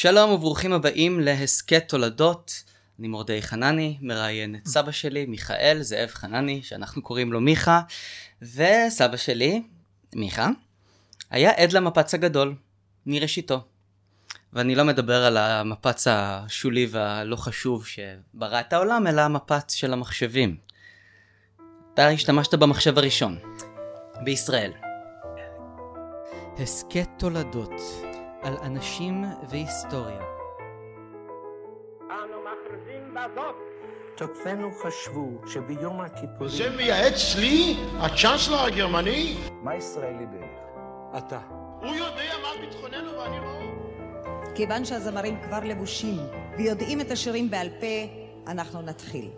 שלום וברוכים הבאים להסכת תולדות. אני מורדי חנני, מראיין את סבא שלי, מיכאל זאב חנני, שאנחנו קוראים לו מיכה, וסבא שלי, מיכה, היה עד למפץ הגדול, מראשיתו. ואני לא מדבר על המפץ השולי והלא חשוב שברא את העולם, אלא המפץ של המחשבים. אתה השתמשת במחשב הראשון, בישראל. הסכת תולדות, על אנשים והיסטוריה. אנו מכריזים בזאת תוקפינו חשבו שביום הכיפורים... זה מייעץ לי, הצ'אנסלר הגרמני? מה ישראלי בעיניך? אתה. הוא יודע מה ביטחוננו ואני לא. כיוון שהזמרים כבר לבושים ויודעים את השירים בעל פה, אנחנו נתחיל.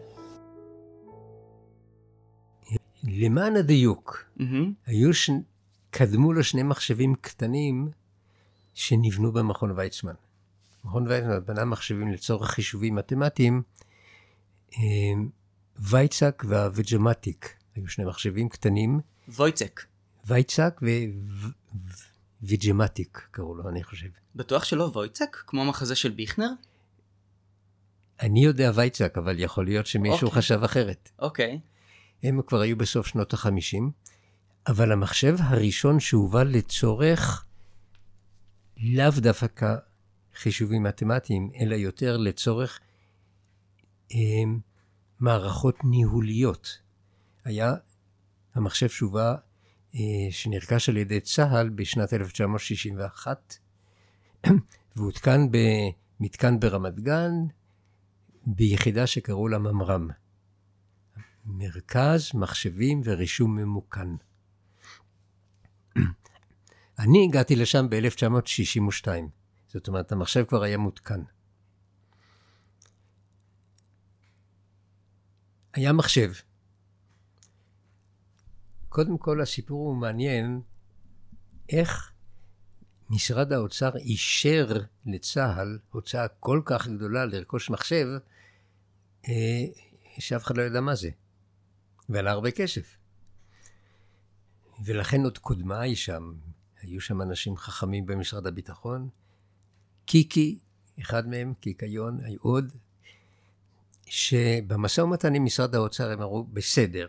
למען הדיוק, מהמם. היו ש... קדמו לו שני מחשבים קטנים שנבנו במכון ויצמן. מכון ויצמן בנה מחשבים לצורך חישובים מתמטיים, אה, ויצק והווג'מטיק, היו שני מחשבים קטנים, וויצק. ויצק וויג'מטיק קראו לו, אני חושב. בטוח שלא וויצק? כמו המחזה של ביכנר? אני יודע ויצק, אבל יכול להיות שמישהו אוקיי. חשב אחרת. אוקיי. הם כבר היו בסוף שנות החמישים, אבל המחשב הראשון שהובא לצורך לאו דווקא חישובים מתמטיים, אלא יותר לצורך אה, מערכות ניהוליות. היה המחשב שהובא, אה, שנרכש על ידי צה"ל בשנת 1961, והותקן במתקן ברמת גן, ביחידה שקראו לה ממר"ם. מרכז מחשבים ורישום ממוכן. אני הגעתי לשם ב-1962, זאת אומרת, המחשב כבר היה מותקן. היה מחשב. קודם כל, הסיפור הוא מעניין, איך משרד האוצר אישר לצה"ל הוצאה כל כך גדולה לרכוש מחשב, אה, שאף אחד לא ידע מה זה. ועלה הרבה כסף. ולכן עוד קודמיי שם, היו שם אנשים חכמים במשרד הביטחון. קיקי, אחד מהם, קיקיון, היו עוד, שבמשא ומתן עם משרד האוצר הם אמרו, בסדר,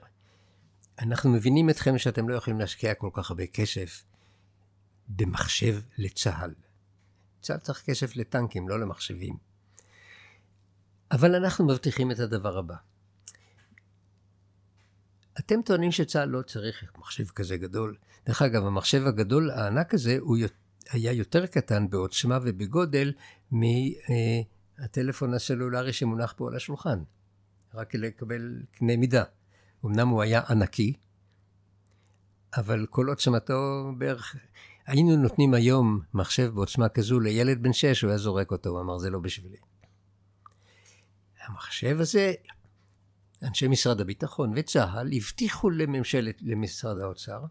אנחנו מבינים אתכם שאתם לא יכולים להשקיע כל כך הרבה כסף במחשב לצה"ל. צה"ל צריך כסף לטנקים, לא למחשבים. אבל אנחנו מבטיחים את הדבר הבא. אתם טוענים שצה"ל לא צריך מחשב כזה גדול. דרך אגב, המחשב הגדול, הענק הזה, הוא היה יותר קטן בעוצמה ובגודל מהטלפון הסלולרי שמונח פה על השולחן. רק לקבל קנה מידה. אמנם הוא היה ענקי, אבל כל עוצמתו בערך... היינו נותנים היום מחשב בעוצמה כזו לילד בן שש, הוא היה זורק אותו, הוא אמר, זה לא בשבילי. המחשב הזה, אנשי משרד הביטחון וצה"ל הבטיחו לממשלת, למשרד האוצר,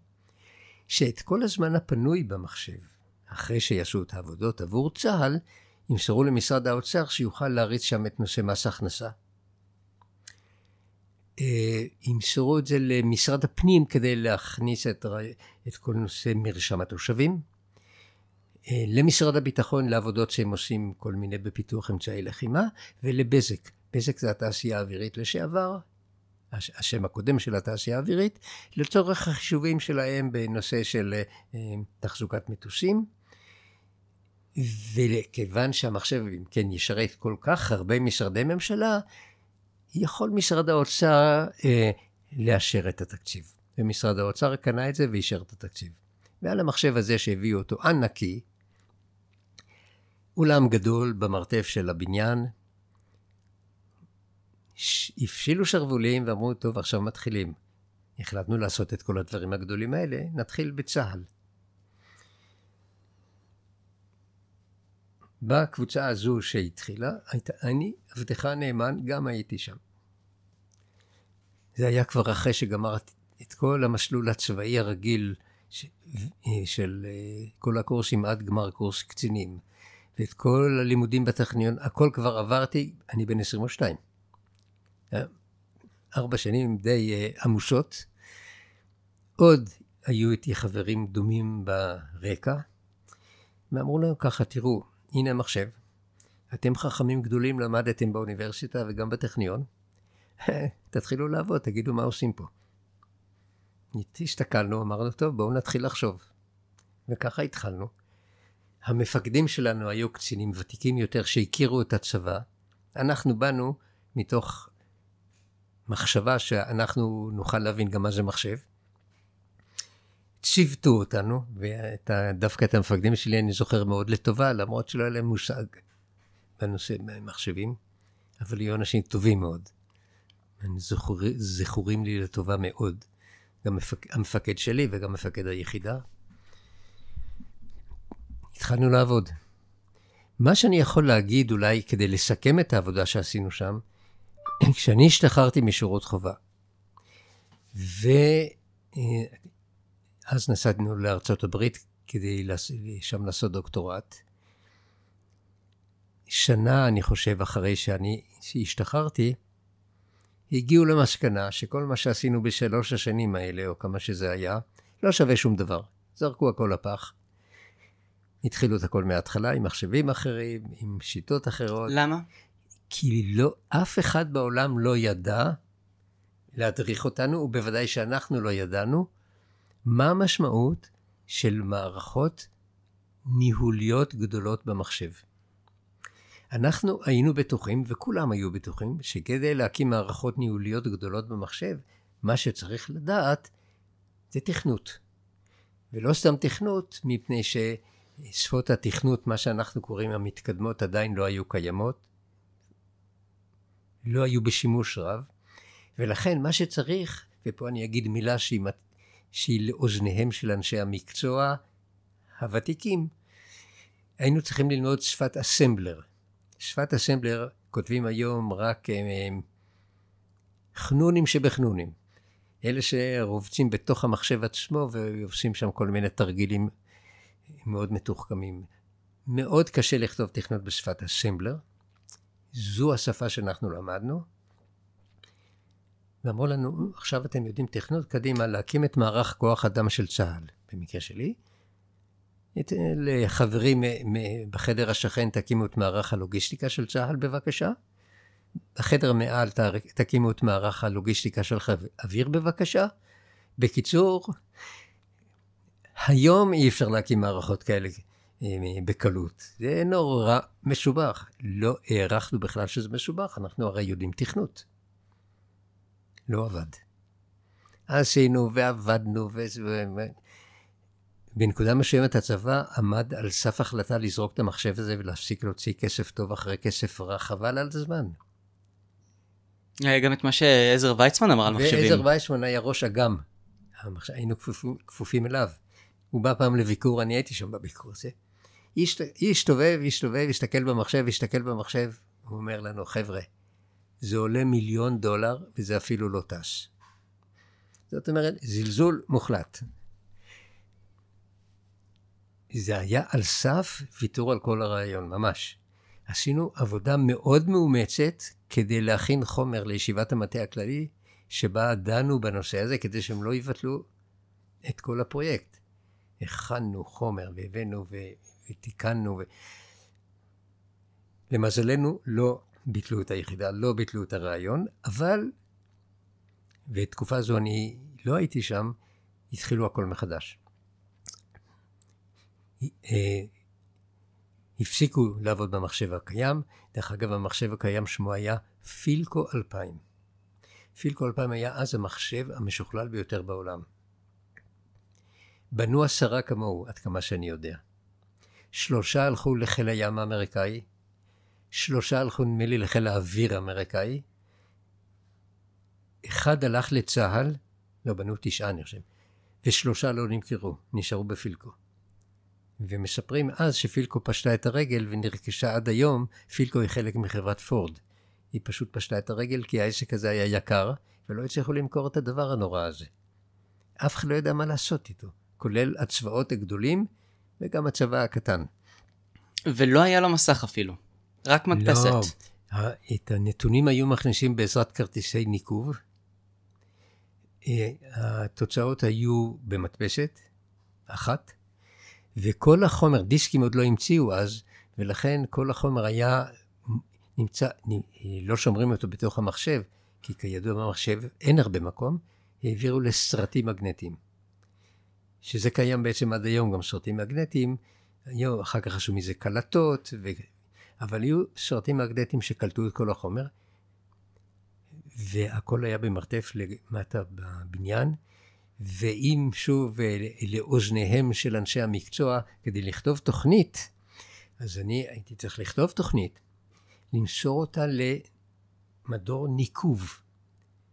שאת כל הזמן הפנוי במחשב, אחרי שיעשו את העבודות עבור צה"ל, ימסרו למשרד האוצר שיוכל להריץ שם את נושא מס הכנסה. אה, ימסרו את זה למשרד הפנים כדי להכניס את, את כל נושא מרשם התושבים. אה, למשרד הביטחון לעבודות שהם עושים כל מיני בפיתוח אמצעי לחימה, ולבזק. בזק זה התעשייה האווירית לשעבר, השם הקודם של התעשייה האווירית, לצורך החישובים שלהם בנושא של אה, תחזוקת מטוסים. וכיוון שהמחשב, אם כן, ישרת כל כך הרבה משרדי ממשלה, יכול משרד האוצר אה, לאשר את התקציב. ומשרד האוצר קנה את זה ואישר את התקציב. ועל המחשב הזה שהביאו אותו ענקי, אולם גדול במרתף של הבניין, הפשילו שרוולים ואמרו, טוב, עכשיו מתחילים. החלטנו לעשות את כל הדברים הגדולים האלה, נתחיל בצה"ל. בקבוצה הזו שהתחילה, הייתה, אני, עבדך הנאמן, גם הייתי שם. זה היה כבר אחרי שגמרתי את כל המסלול הצבאי הרגיל ש, של אה, כל הקורסים עד גמר קורס קצינים, ואת כל הלימודים בטכניון, הכל כבר עברתי, אני בן 22. ארבע שנים די אה, עמוסות. עוד היו איתי חברים דומים ברקע, ואמרו לנו ככה, תראו, הנה המחשב, אתם חכמים גדולים, למדתם באוניברסיטה וגם בטכניון. תתחילו לעבוד, תגידו מה עושים פה. הסתכלנו, אמרנו, טוב, בואו נתחיל לחשוב. וככה התחלנו. המפקדים שלנו היו קצינים ותיקים יותר שהכירו את הצבא. אנחנו באנו מתוך מחשבה שאנחנו נוכל להבין גם מה זה מחשב. ציוותו אותנו, ודווקא את המפקדים שלי אני זוכר מאוד לטובה, למרות שלא היה להם מושג בנושא מחשבים, אבל היו אנשים טובים מאוד. זכור, זכורים לי לטובה מאוד. גם מפק, המפקד שלי וגם מפקד היחידה. התחלנו לעבוד. מה שאני יכול להגיד אולי כדי לסכם את העבודה שעשינו שם, כשאני השתחררתי משירות חובה, ואז נסענו לארצות הברית כדי שם לעשות דוקטורט. שנה, אני חושב, אחרי שאני השתחררתי, הגיעו למסקנה שכל מה שעשינו בשלוש השנים האלה, או כמה שזה היה, לא שווה שום דבר. זרקו הכל לפח. התחילו את הכל מההתחלה עם מחשבים אחרים, עם שיטות אחרות. למה? כי לא, אף אחד בעולם לא ידע להדריך אותנו, ובוודאי שאנחנו לא ידענו, מה המשמעות של מערכות ניהוליות גדולות במחשב. אנחנו היינו בטוחים, וכולם היו בטוחים, שכדי להקים מערכות ניהוליות גדולות במחשב, מה שצריך לדעת זה תכנות. ולא סתם תכנות, מפני ששפות התכנות, מה שאנחנו קוראים המתקדמות, עדיין לא היו קיימות, לא היו בשימוש רב, ולכן מה שצריך, ופה אני אגיד מילה שהיא, שהיא לאוזניהם של אנשי המקצוע הוותיקים, היינו צריכים ללמוד שפת אסמבלר. שפת אסמבלר כותבים היום רק אה, חנונים שבחנונים. אלה שרובצים בתוך המחשב עצמו ועושים שם כל מיני תרגילים מאוד מתוחכמים. מאוד קשה לכתוב תכנות בשפת אסמבלר. זו השפה שאנחנו למדנו. ואמרו לנו, עכשיו אתם יודעים תכנות, קדימה, להקים את מערך כוח אדם של צה"ל, במקרה שלי, לחברים בחדר השכן תקימו את מערך הלוגיסטיקה של צה"ל בבקשה. בחדר מעל תקימו את מערך הלוגיסטיקה של חיל אוויר בבקשה. בקיצור, היום אי אפשר להקים מערכות כאלה אה, בקלות. זה נורא משובח. לא הערכנו בכלל שזה משובח, אנחנו הרי יודעים תכנות. לא עבד. עשינו ועבדנו, ו... בנקודה מסוימת הצבא עמד על סף החלטה לזרוק את המחשב הזה ולהפסיק להוציא כסף טוב אחרי כסף רע, חבל על הזמן. היה גם את מה שעזר ויצמן אמר על מחשבים. ועזר ויצמן היה ראש אג"ם, היינו כפופים, כפופים אליו. הוא בא פעם לביקור, אני הייתי שם בביקור הזה. הסתובב, הסתובב, הסתכל במחשב, הסתכל במחשב, הוא אומר לנו, חבר'ה, זה עולה מיליון דולר וזה אפילו לא טס. זאת אומרת, זלזול מוחלט. זה היה על סף ויתור על כל הרעיון, ממש. עשינו עבודה מאוד מאומצת כדי להכין חומר לישיבת המטה הכללי, שבה דנו בנושא הזה כדי שהם לא יבטלו את כל הפרויקט. הכנו חומר והבאנו ותיקנו. ו... למזלנו לא ביטלו את היחידה, לא ביטלו את הרעיון, אבל, ותקופה זו אני לא הייתי שם, התחילו הכל מחדש. אה, הפסיקו לעבוד במחשב הקיים. דרך אגב, המחשב הקיים שמו היה פילקו 2000. פילקו 2000 היה אז המחשב המשוכלל ביותר בעולם. בנו עשרה כמוהו, עד כמה שאני יודע. שלושה הלכו לחיל הים האמריקאי, שלושה הלכו נדמה לי לחיל האוויר האמריקאי, אחד הלך לצה"ל, לא, בנו תשעה אני חושב, ושלושה לא נמכרו, נשארו בפילקו. ומספרים אז שפילקו פשטה את הרגל ונרכשה עד היום, פילקו היא חלק מחברת פורד. היא פשוט פשטה את הרגל כי העסק הזה היה יקר, ולא הצליחו למכור את הדבר הנורא הזה. אף אחד לא ידע מה לעשות איתו, כולל הצבאות הגדולים וגם הצבא הקטן. ולא היה לו מסך אפילו, רק מדפסת. לא, את הנתונים היו מכניסים בעזרת כרטיסי ניקוב. אה, התוצאות היו במדפסת, אחת, וכל החומר, דיסקים עוד לא המציאו אז, ולכן כל החומר היה נמצא, לא שומרים אותו בתוך המחשב, כי כידוע במחשב אין הרבה מקום, העבירו לסרטים מגנטיים. שזה קיים בעצם עד היום, גם סרטים מגנטיים, היום, אחר כך עשו מזה קלטות, ו... אבל היו סרטים מגנטיים שקלטו את כל החומר, והכל היה במרתף למטה בבניין, ואם שוב לאוזניהם של אנשי המקצוע, כדי לכתוב תוכנית, אז אני הייתי צריך לכתוב תוכנית, למסור אותה למדור ניקוב,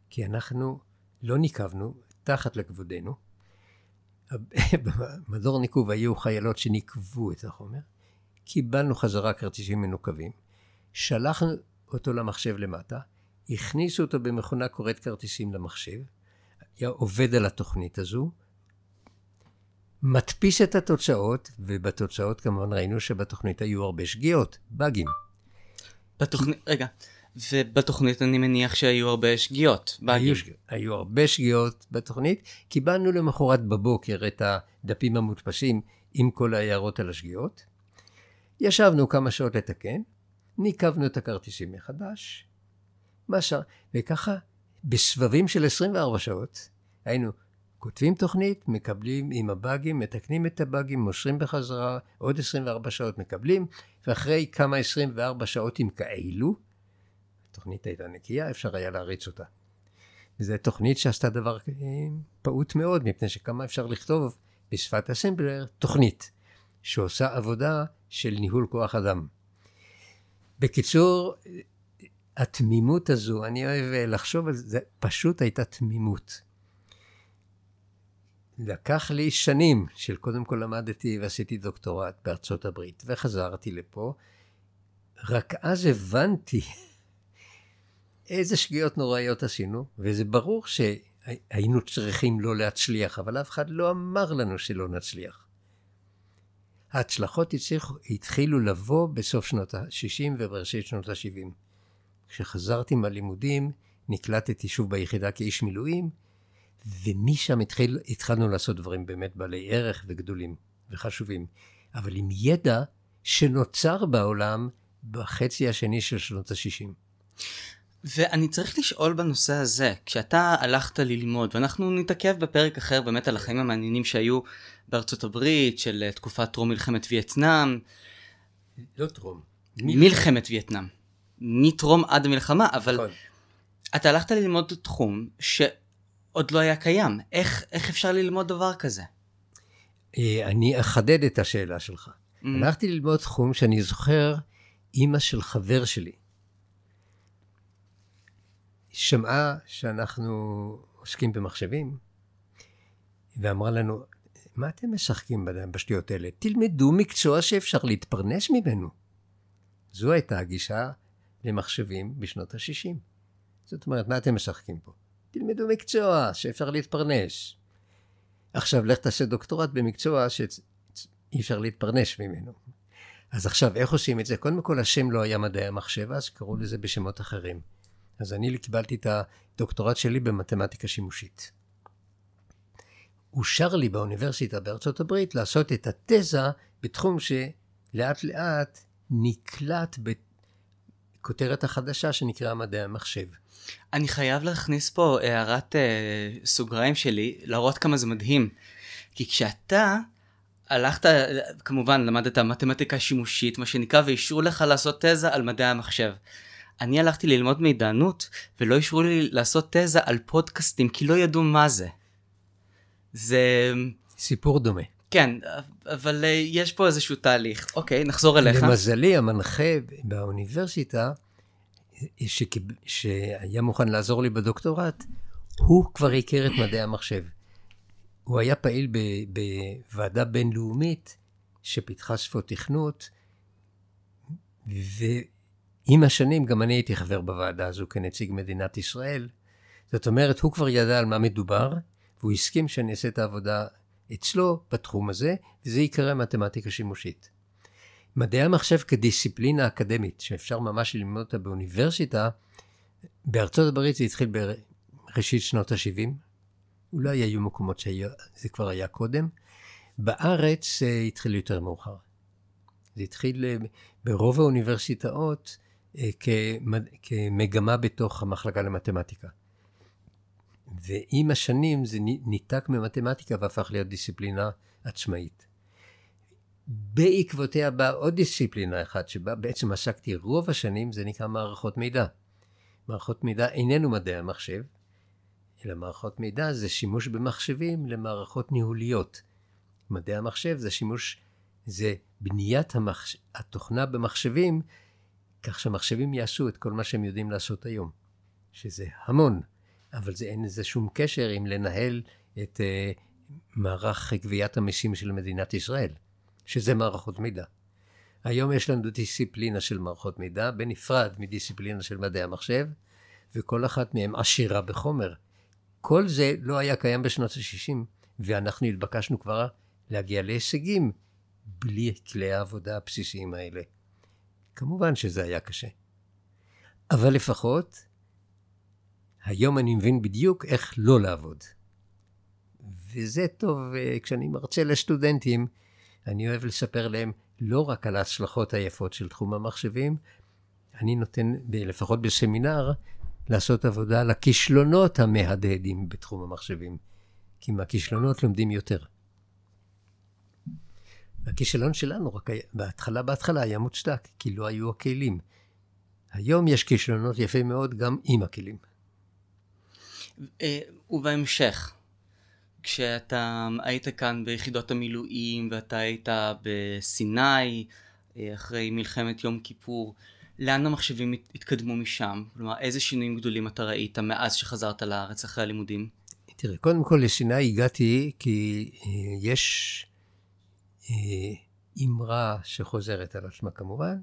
כי אנחנו לא ניקבנו תחת לכבודנו. במדור ניקוב היו חיילות שניקבו את החומר, קיבלנו חזרה כרטיסים מנוקבים, שלחנו אותו למחשב למטה, הכניסו אותו במכונה קוראת כרטיסים למחשב, היה עובד על התוכנית הזו, מדפיס את התוצאות, ובתוצאות כמובן ראינו שבתוכנית היו הרבה שגיאות, באגים. בתוכנית, רגע, ובתוכנית אני מניח שהיו הרבה שגיאות. היו, היו הרבה שגיאות בתוכנית, קיבלנו למחרת בבוקר את הדפים המודפסים עם כל ההערות על השגיאות. ישבנו כמה שעות לתקן, ניקבנו את הכרטיסים מחדש, מה ש... וככה בסבבים של 24 שעות היינו כותבים תוכנית, מקבלים עם הבאגים, מתקנים את הבאגים, מוסרים בחזרה, עוד 24 שעות מקבלים, ואחרי כמה 24 שעות עם כאלו, התוכנית הייתה נקייה, אפשר היה להריץ אותה. וזו תוכנית שעשתה דבר אה, פעוט מאוד, מפני שכמה אפשר לכתוב בשפת אסמבלר תוכנית שעושה עבודה של ניהול כוח אדם. בקיצור, התמימות הזו, אני אוהב אה, לחשוב על זה פשוט הייתה תמימות. לקח לי שנים של קודם כל למדתי ועשיתי דוקטורט בארצות הברית וחזרתי לפה, רק אז הבנתי איזה שגיאות נוראיות עשינו, וזה ברור שהיינו צריכים לא להצליח, אבל אף אחד לא אמר לנו שלא נצליח. ההצלחות הצליחו, התחילו לבוא בסוף שנות ה-60 ובראשית שנות ה-70. כשחזרתי מהלימודים, נקלטתי שוב ביחידה כאיש מילואים, ומשם התחיל, התחלנו לעשות דברים באמת בעלי ערך וגדולים וחשובים, אבל עם ידע שנוצר בעולם בחצי השני של שנות ה-60. ואני צריך לשאול בנושא הזה, כשאתה הלכת ללמוד, ואנחנו נתעכב בפרק אחר באמת על החיים המעניינים שהיו בארצות הברית, של תקופת טרום מלחמת וייטנאם. לא טרום. מלחמת וייטנאם. מטרום עד המלחמה, אבל נכון. אתה הלכת ללמוד תחום שעוד לא היה קיים. איך, איך אפשר ללמוד דבר כזה? אה, אני אחדד את השאלה שלך. Mm. הלכתי ללמוד תחום שאני זוכר, אימא של חבר שלי. שמעה שאנחנו עוסקים במחשבים, ואמרה לנו, מה אתם משחקים בשטויות האלה? תלמדו מקצוע שאפשר להתפרנס ממנו. זו הייתה הגישה למחשבים בשנות ה-60. זאת אומרת, מה אתם משחקים פה? תלמדו מקצוע שאפשר להתפרנס. עכשיו, לך תעשה דוקטורט במקצוע שאי אפשר להתפרנס ממנו. אז עכשיו, איך עושים את זה? קודם כל, השם לא היה מדעי המחשב, אז קראו לזה בשמות אחרים. אז אני קיבלתי את הדוקטורט שלי במתמטיקה שימושית. אושר לי באוניברסיטה בארצות הברית לעשות את התזה בתחום שלאט לאט נקלט בכותרת החדשה שנקראה מדעי המחשב. אני חייב להכניס פה הערת אה, סוגריים שלי, להראות כמה זה מדהים. כי כשאתה הלכת, כמובן למדת מתמטיקה שימושית, מה שנקרא, ואישרו לך לעשות תזה על מדעי המחשב. אני הלכתי ללמוד מידענות, ולא אישרו לי לעשות תזה על פודקאסטים, כי לא ידעו מה זה. זה... סיפור דומה. כן, אבל אה, יש פה איזשהו תהליך. אוקיי, נחזור אליך. למזלי, המנחה באוניברסיטה, שקיב... שהיה מוכן לעזור לי בדוקטורט, הוא כבר הכיר את מדעי המחשב. הוא היה פעיל ב... בוועדה בינלאומית שפיתחה שפות תכנות, ועם השנים גם אני הייתי חבר בוועדה הזו כנציג מדינת ישראל. זאת אומרת, הוא כבר ידע על מה מדובר, והוא הסכים שאני אעשה את העבודה אצלו בתחום הזה, וזה ייקרא מתמטיקה שימושית. מדעי המחשב כדיסציפלינה אקדמית, שאפשר ממש ללמוד אותה באוניברסיטה, בארצות הברית זה התחיל בראשית שנות ה-70, אולי היו מקומות שזה כבר היה קודם. בארץ זה התחיל יותר מאוחר. זה התחיל ברוב האוניברסיטאות אה, כמגמה בתוך המחלקה למתמטיקה. ועם השנים זה ניתק ממתמטיקה והפך להיות דיסציפלינה עצמאית. בעקבותיה באה עוד דיסציפלינה אחת שבה בעצם עסקתי רוב השנים, זה נקרא מערכות מידע. מערכות מידע איננו מדעי המחשב, אלא מערכות מידע זה שימוש במחשבים למערכות ניהוליות. מדעי המחשב זה שימוש, זה בניית המחש... התוכנה במחשבים, כך שהמחשבים יעשו את כל מה שהם יודעים לעשות היום, שזה המון, אבל זה אין לזה שום קשר עם לנהל את uh, מערך גביית המיסים של מדינת ישראל, שזה מערכות מידע. היום יש לנו דיסציפלינה של מערכות מידע, בנפרד מדיסציפלינה של מדעי המחשב, וכל אחת מהן עשירה בחומר. כל זה לא היה קיים בשנות ה-60, ואנחנו התבקשנו כבר להגיע להישגים בלי כלי העבודה הבסיסיים האלה. כמובן שזה היה קשה. אבל לפחות, היום אני מבין בדיוק איך לא לעבוד. וזה טוב, אה, כשאני מרצה לסטודנטים, אני אוהב לספר להם לא רק על ההצלחות היפות של תחום המחשבים, אני נותן, לפחות בסמינר, לעשות עבודה על הכישלונות המהדהדים בתחום המחשבים. כי מהכישלונות לומדים יותר. הכישלון שלנו רק היה, בהתחלה, בהתחלה היה מוצדק, כי לא היו הכלים. היום יש כישלונות יפה מאוד גם עם הכלים. אה, ובהמשך, כשאתה היית כאן ביחידות המילואים ואתה היית בסיני אה, אחרי מלחמת יום כיפור, לאן המחשבים הת- התקדמו משם? כלומר, איזה שינויים גדולים אתה ראית מאז שחזרת לארץ אחרי הלימודים? תראה, קודם כל לסיני הגעתי כי אה, יש אמרה שחוזרת על עצמה כמובן,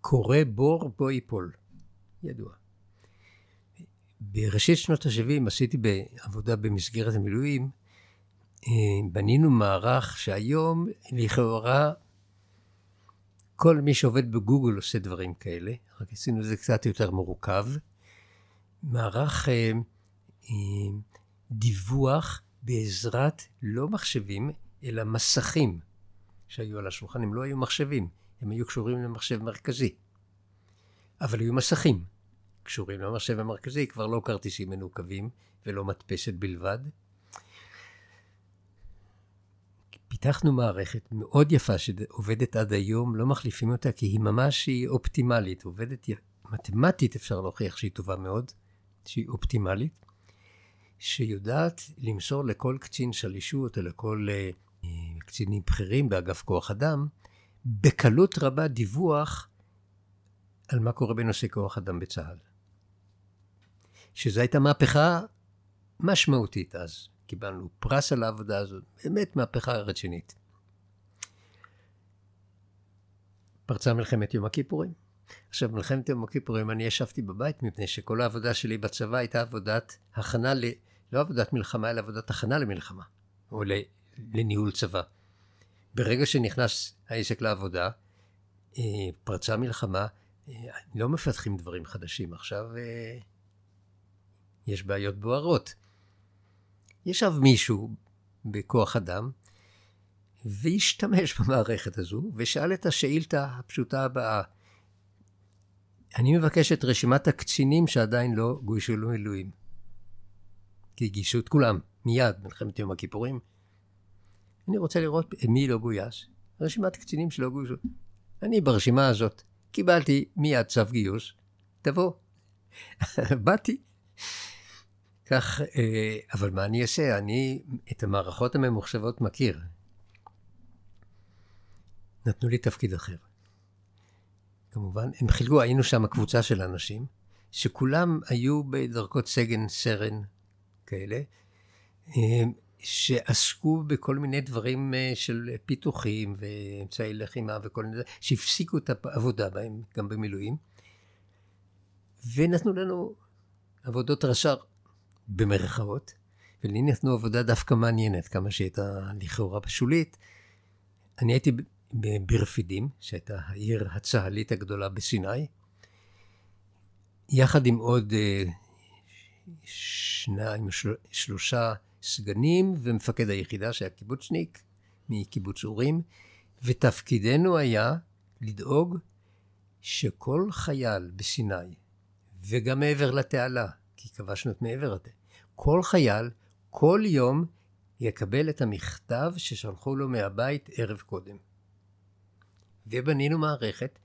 קורא בור בו ייפול. ידוע. בראשית שנות ה-70 עשיתי בעבודה במסגרת המילואים, אה, בנינו מערך שהיום לכאורה כל מי שעובד בגוגל עושה דברים כאלה, רק עשינו את זה קצת יותר מורכב. מערך אה, אה, דיווח בעזרת לא מחשבים, אלא מסכים שהיו על השולחן. הם לא היו מחשבים, הם היו קשורים למחשב מרכזי. אבל היו מסכים קשורים למחשב המרכזי, כבר לא כרטיסים מנוקבים ולא מדפסת בלבד. פיתחנו מערכת מאוד יפה שעובדת עד היום, לא מחליפים אותה כי היא ממש היא אופטימלית, עובדת מתמטית אפשר להוכיח שהיא טובה מאוד, שהיא אופטימלית, שיודעת למסור לכל קצין שלישות או לכל אה, קצינים בכירים באגף כוח אדם, בקלות רבה דיווח על מה קורה בנושא כוח אדם בצה"ל. שזו הייתה מהפכה משמעותית אז. קיבלנו פרס על העבודה הזאת, באמת מהפכה רצינית. פרצה מלחמת יום הכיפורים. עכשיו, מלחמת יום הכיפורים, אני ישבתי בבית מפני שכל העבודה שלי בצבא הייתה עבודת הכנה, ל... לא עבודת מלחמה, אלא עבודת הכנה למלחמה, או. לניהול צבא. ברגע שנכנס העסק לעבודה, אה, פרצה מלחמה, אה, לא מפתחים דברים חדשים. עכשיו אה, יש בעיות בוערות. ישב מישהו בכוח אדם והשתמש במערכת הזו ושאל את השאילתה הפשוטה הבאה. אני מבקש את רשימת הקצינים שעדיין לא גוישו למילואים. כי גייסו את כולם, מיד, מלחמת יום הכיפורים. אני רוצה לראות מי לא גויס. רשימת קצינים שלא גויסו. אני ברשימה הזאת קיבלתי מיד צו גיוס, תבוא. באתי. כך, אה, אבל מה אני אעשה? אני את המערכות הממוחשבות מכיר. נתנו לי תפקיד אחר. כמובן, הם חילקו, היינו שם קבוצה של אנשים, שכולם היו בדרגות סגן, סרן, כאלה, אה, שעסקו בכל מיני דברים אה, של פיתוחים ואמצעי לחימה וכל מיני, שהפסיקו את העבודה בהם, גם במילואים, ונתנו לנו עבודות רש"ר. במרכאות, ולי נתנו עבודה דווקא מעניינת, כמה שהייתה לכאורה שולית. אני הייתי ברפידים, שהייתה העיר הצה"לית הגדולה בסיני, יחד עם עוד אה, שניים, של, שלושה סגנים ומפקד היחידה שהיה קיבוצניק מקיבוץ אורים, ותפקידנו היה לדאוג שכל חייל בסיני, וגם מעבר לתעלה, כי כבשנו את מעבר לתעלה, כל חייל, כל יום, יקבל את המכתב ששלחו לו מהבית ערב קודם. ובנינו מערכת,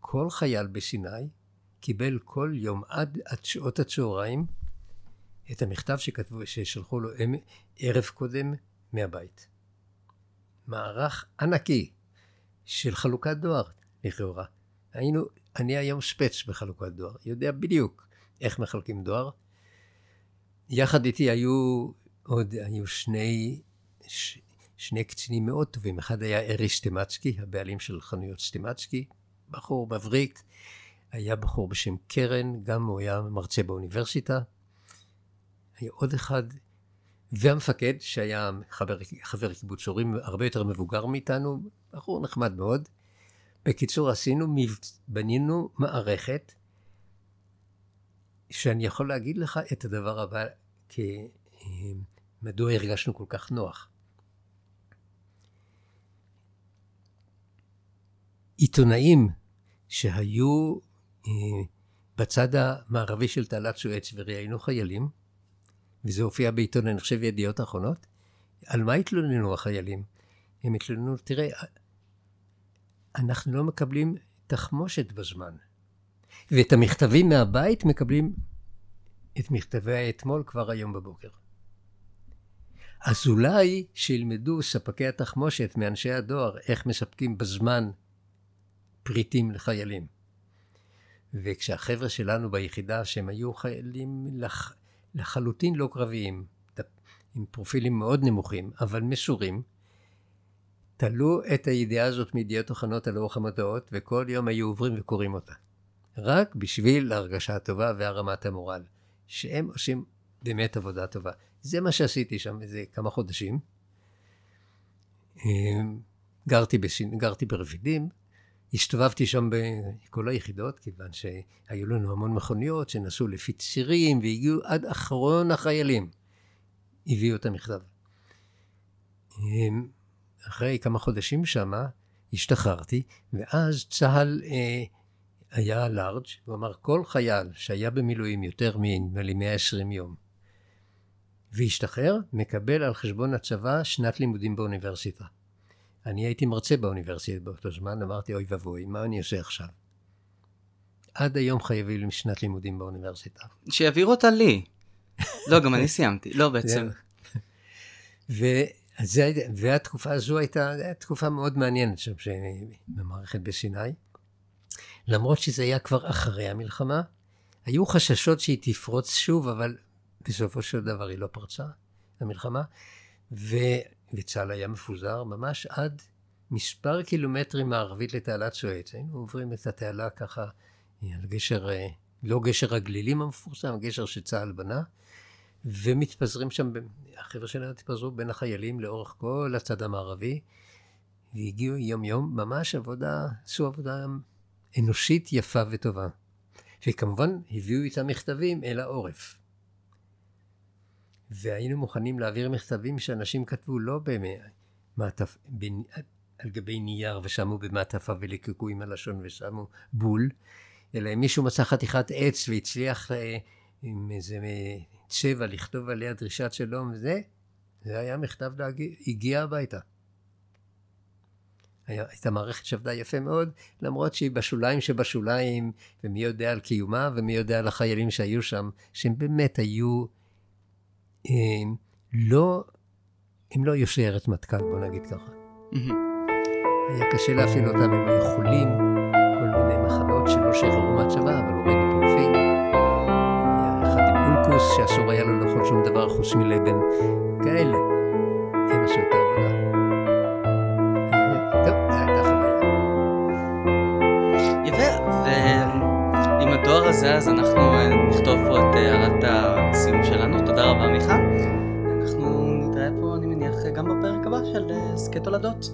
כל חייל בסיני קיבל כל יום עד, עד שעות הצהריים את המכתב שכתבו, ששלחו לו ערב קודם מהבית. מערך ענקי של חלוקת דואר, לכאורה. היינו, אני היום שפץ בחלוקת דואר, יודע בדיוק איך מחלקים דואר. יחד איתי היו עוד, היו שני, ש, שני קצינים מאוד טובים. אחד היה ארי סטימצקי, הבעלים של חנויות סטימצקי, בחור מבריק. היה בחור בשם קרן, גם הוא היה מרצה באוניברסיטה. היה עוד אחד, והמפקד, שהיה חבר, חבר קיבוץ הורים הרבה יותר מבוגר מאיתנו, בחור נחמד מאוד. בקיצור, עשינו, בנינו מערכת שאני יכול להגיד לך את הדבר הבא, כי מדוע הרגשנו כל כך נוח. עיתונאים שהיו אה, בצד המערבי של תעלת סואץ וראיינו חיילים, וזה הופיע בעיתון, אני חושב, ידיעות אחרונות, על מה התלוננו החיילים? הם התלוננו, תראה, אנחנו לא מקבלים תחמושת בזמן. ואת המכתבים מהבית מקבלים את מכתבי האתמול כבר היום בבוקר. אז אולי שילמדו ספקי התחמושת מאנשי הדואר איך מספקים בזמן פריטים לחיילים. וכשהחבר'ה שלנו ביחידה, שהם היו חיילים לח... לחלוטין לא קרביים, עם פרופילים מאוד נמוכים, אבל מסורים, תלו את הידיעה הזאת מידיעות אחרונות על אורך המטעות, וכל יום היו עוברים וקוראים אותה. רק בשביל ההרגשה הטובה והרמת המורל, שהם עושים באמת עבודה טובה. זה מה שעשיתי שם איזה כמה חודשים. אמ, גרתי, בסין, גרתי ברבידים, הסתובבתי שם בכל היחידות, כיוון שהיו לנו המון מכוניות שנסעו לפי צירים והגיעו עד אחרון החיילים. הביאו את המכתב. אמ, אחרי כמה חודשים שמה, השתחררתי, ואז צה"ל אה, היה לארג', הוא אמר כל חייל שהיה במילואים יותר מנדמה לי 120 יום, והשתחרר, מקבל על חשבון הצבא שנת לימודים באוניברסיטה. אני הייתי מרצה באוניברסיטה באותו זמן, אמרתי אוי ואבוי, מה אני עושה עכשיו? עד היום חייבים שנת לימודים באוניברסיטה. שיעבירו אותה לי. לא, גם אני סיימתי. לא, בעצם. וזה, והתקופה הזו הייתה, הייתה תקופה מאוד מעניינת שם, במערכת בסיני. למרות שזה היה כבר אחרי המלחמה, היו חששות שהיא תפרוץ שוב, אבל בסופו של דבר היא לא פרצה, המלחמה, ו, וצה"ל היה מפוזר ממש עד מספר קילומטרים מערבית לתעלת סואץ. היינו עוברים את התעלה ככה על גשר, אה, לא גשר הגלילים המפורסם, גשר שצה"ל בנה, ומתפזרים שם, החבר'ה שלנו התפזרו בין החיילים לאורך כל הצד המערבי, והגיעו יום יום, ממש עבודה, עשו עבודה אנושית יפה וטובה. וכמובן הביאו איתם מכתבים אל העורף. והיינו מוכנים להעביר מכתבים שאנשים כתבו לא במעטף, על גבי נייר ושמו במעטפה וליקקו עם הלשון ושמו בול, אלא אם מישהו מצא חתיכת עץ והצליח אה, עם איזה צבע לכתוב עליה דרישת שלום וזה, זה היה מכתב להגיע, הגיע הביתה. הייתה מערכת שעבדה יפה מאוד, למרות שהיא בשוליים שבשוליים, ומי יודע על קיומה, ומי יודע על החיילים שהיו שם, שהם באמת היו לא, הם לא היו שיירת מטכ"ל, בוא נגיד ככה. היה קשה להפעיל אותם, הם היו חולים, כל מיני מחלות שלא שחררו מהצבא, אבל הורידו פרופיל. היה אחד עם אולקוס, שאסור היה לו לאכול שום דבר חוץ מלבן, כאלה. הזה, אז אנחנו אה, נכתוב פה את אה, הערת הסיום שלנו. תודה רבה, מיכה. אנחנו נתראה פה, אני מניח, גם בפרק הבא של הסכת אה, הולדות.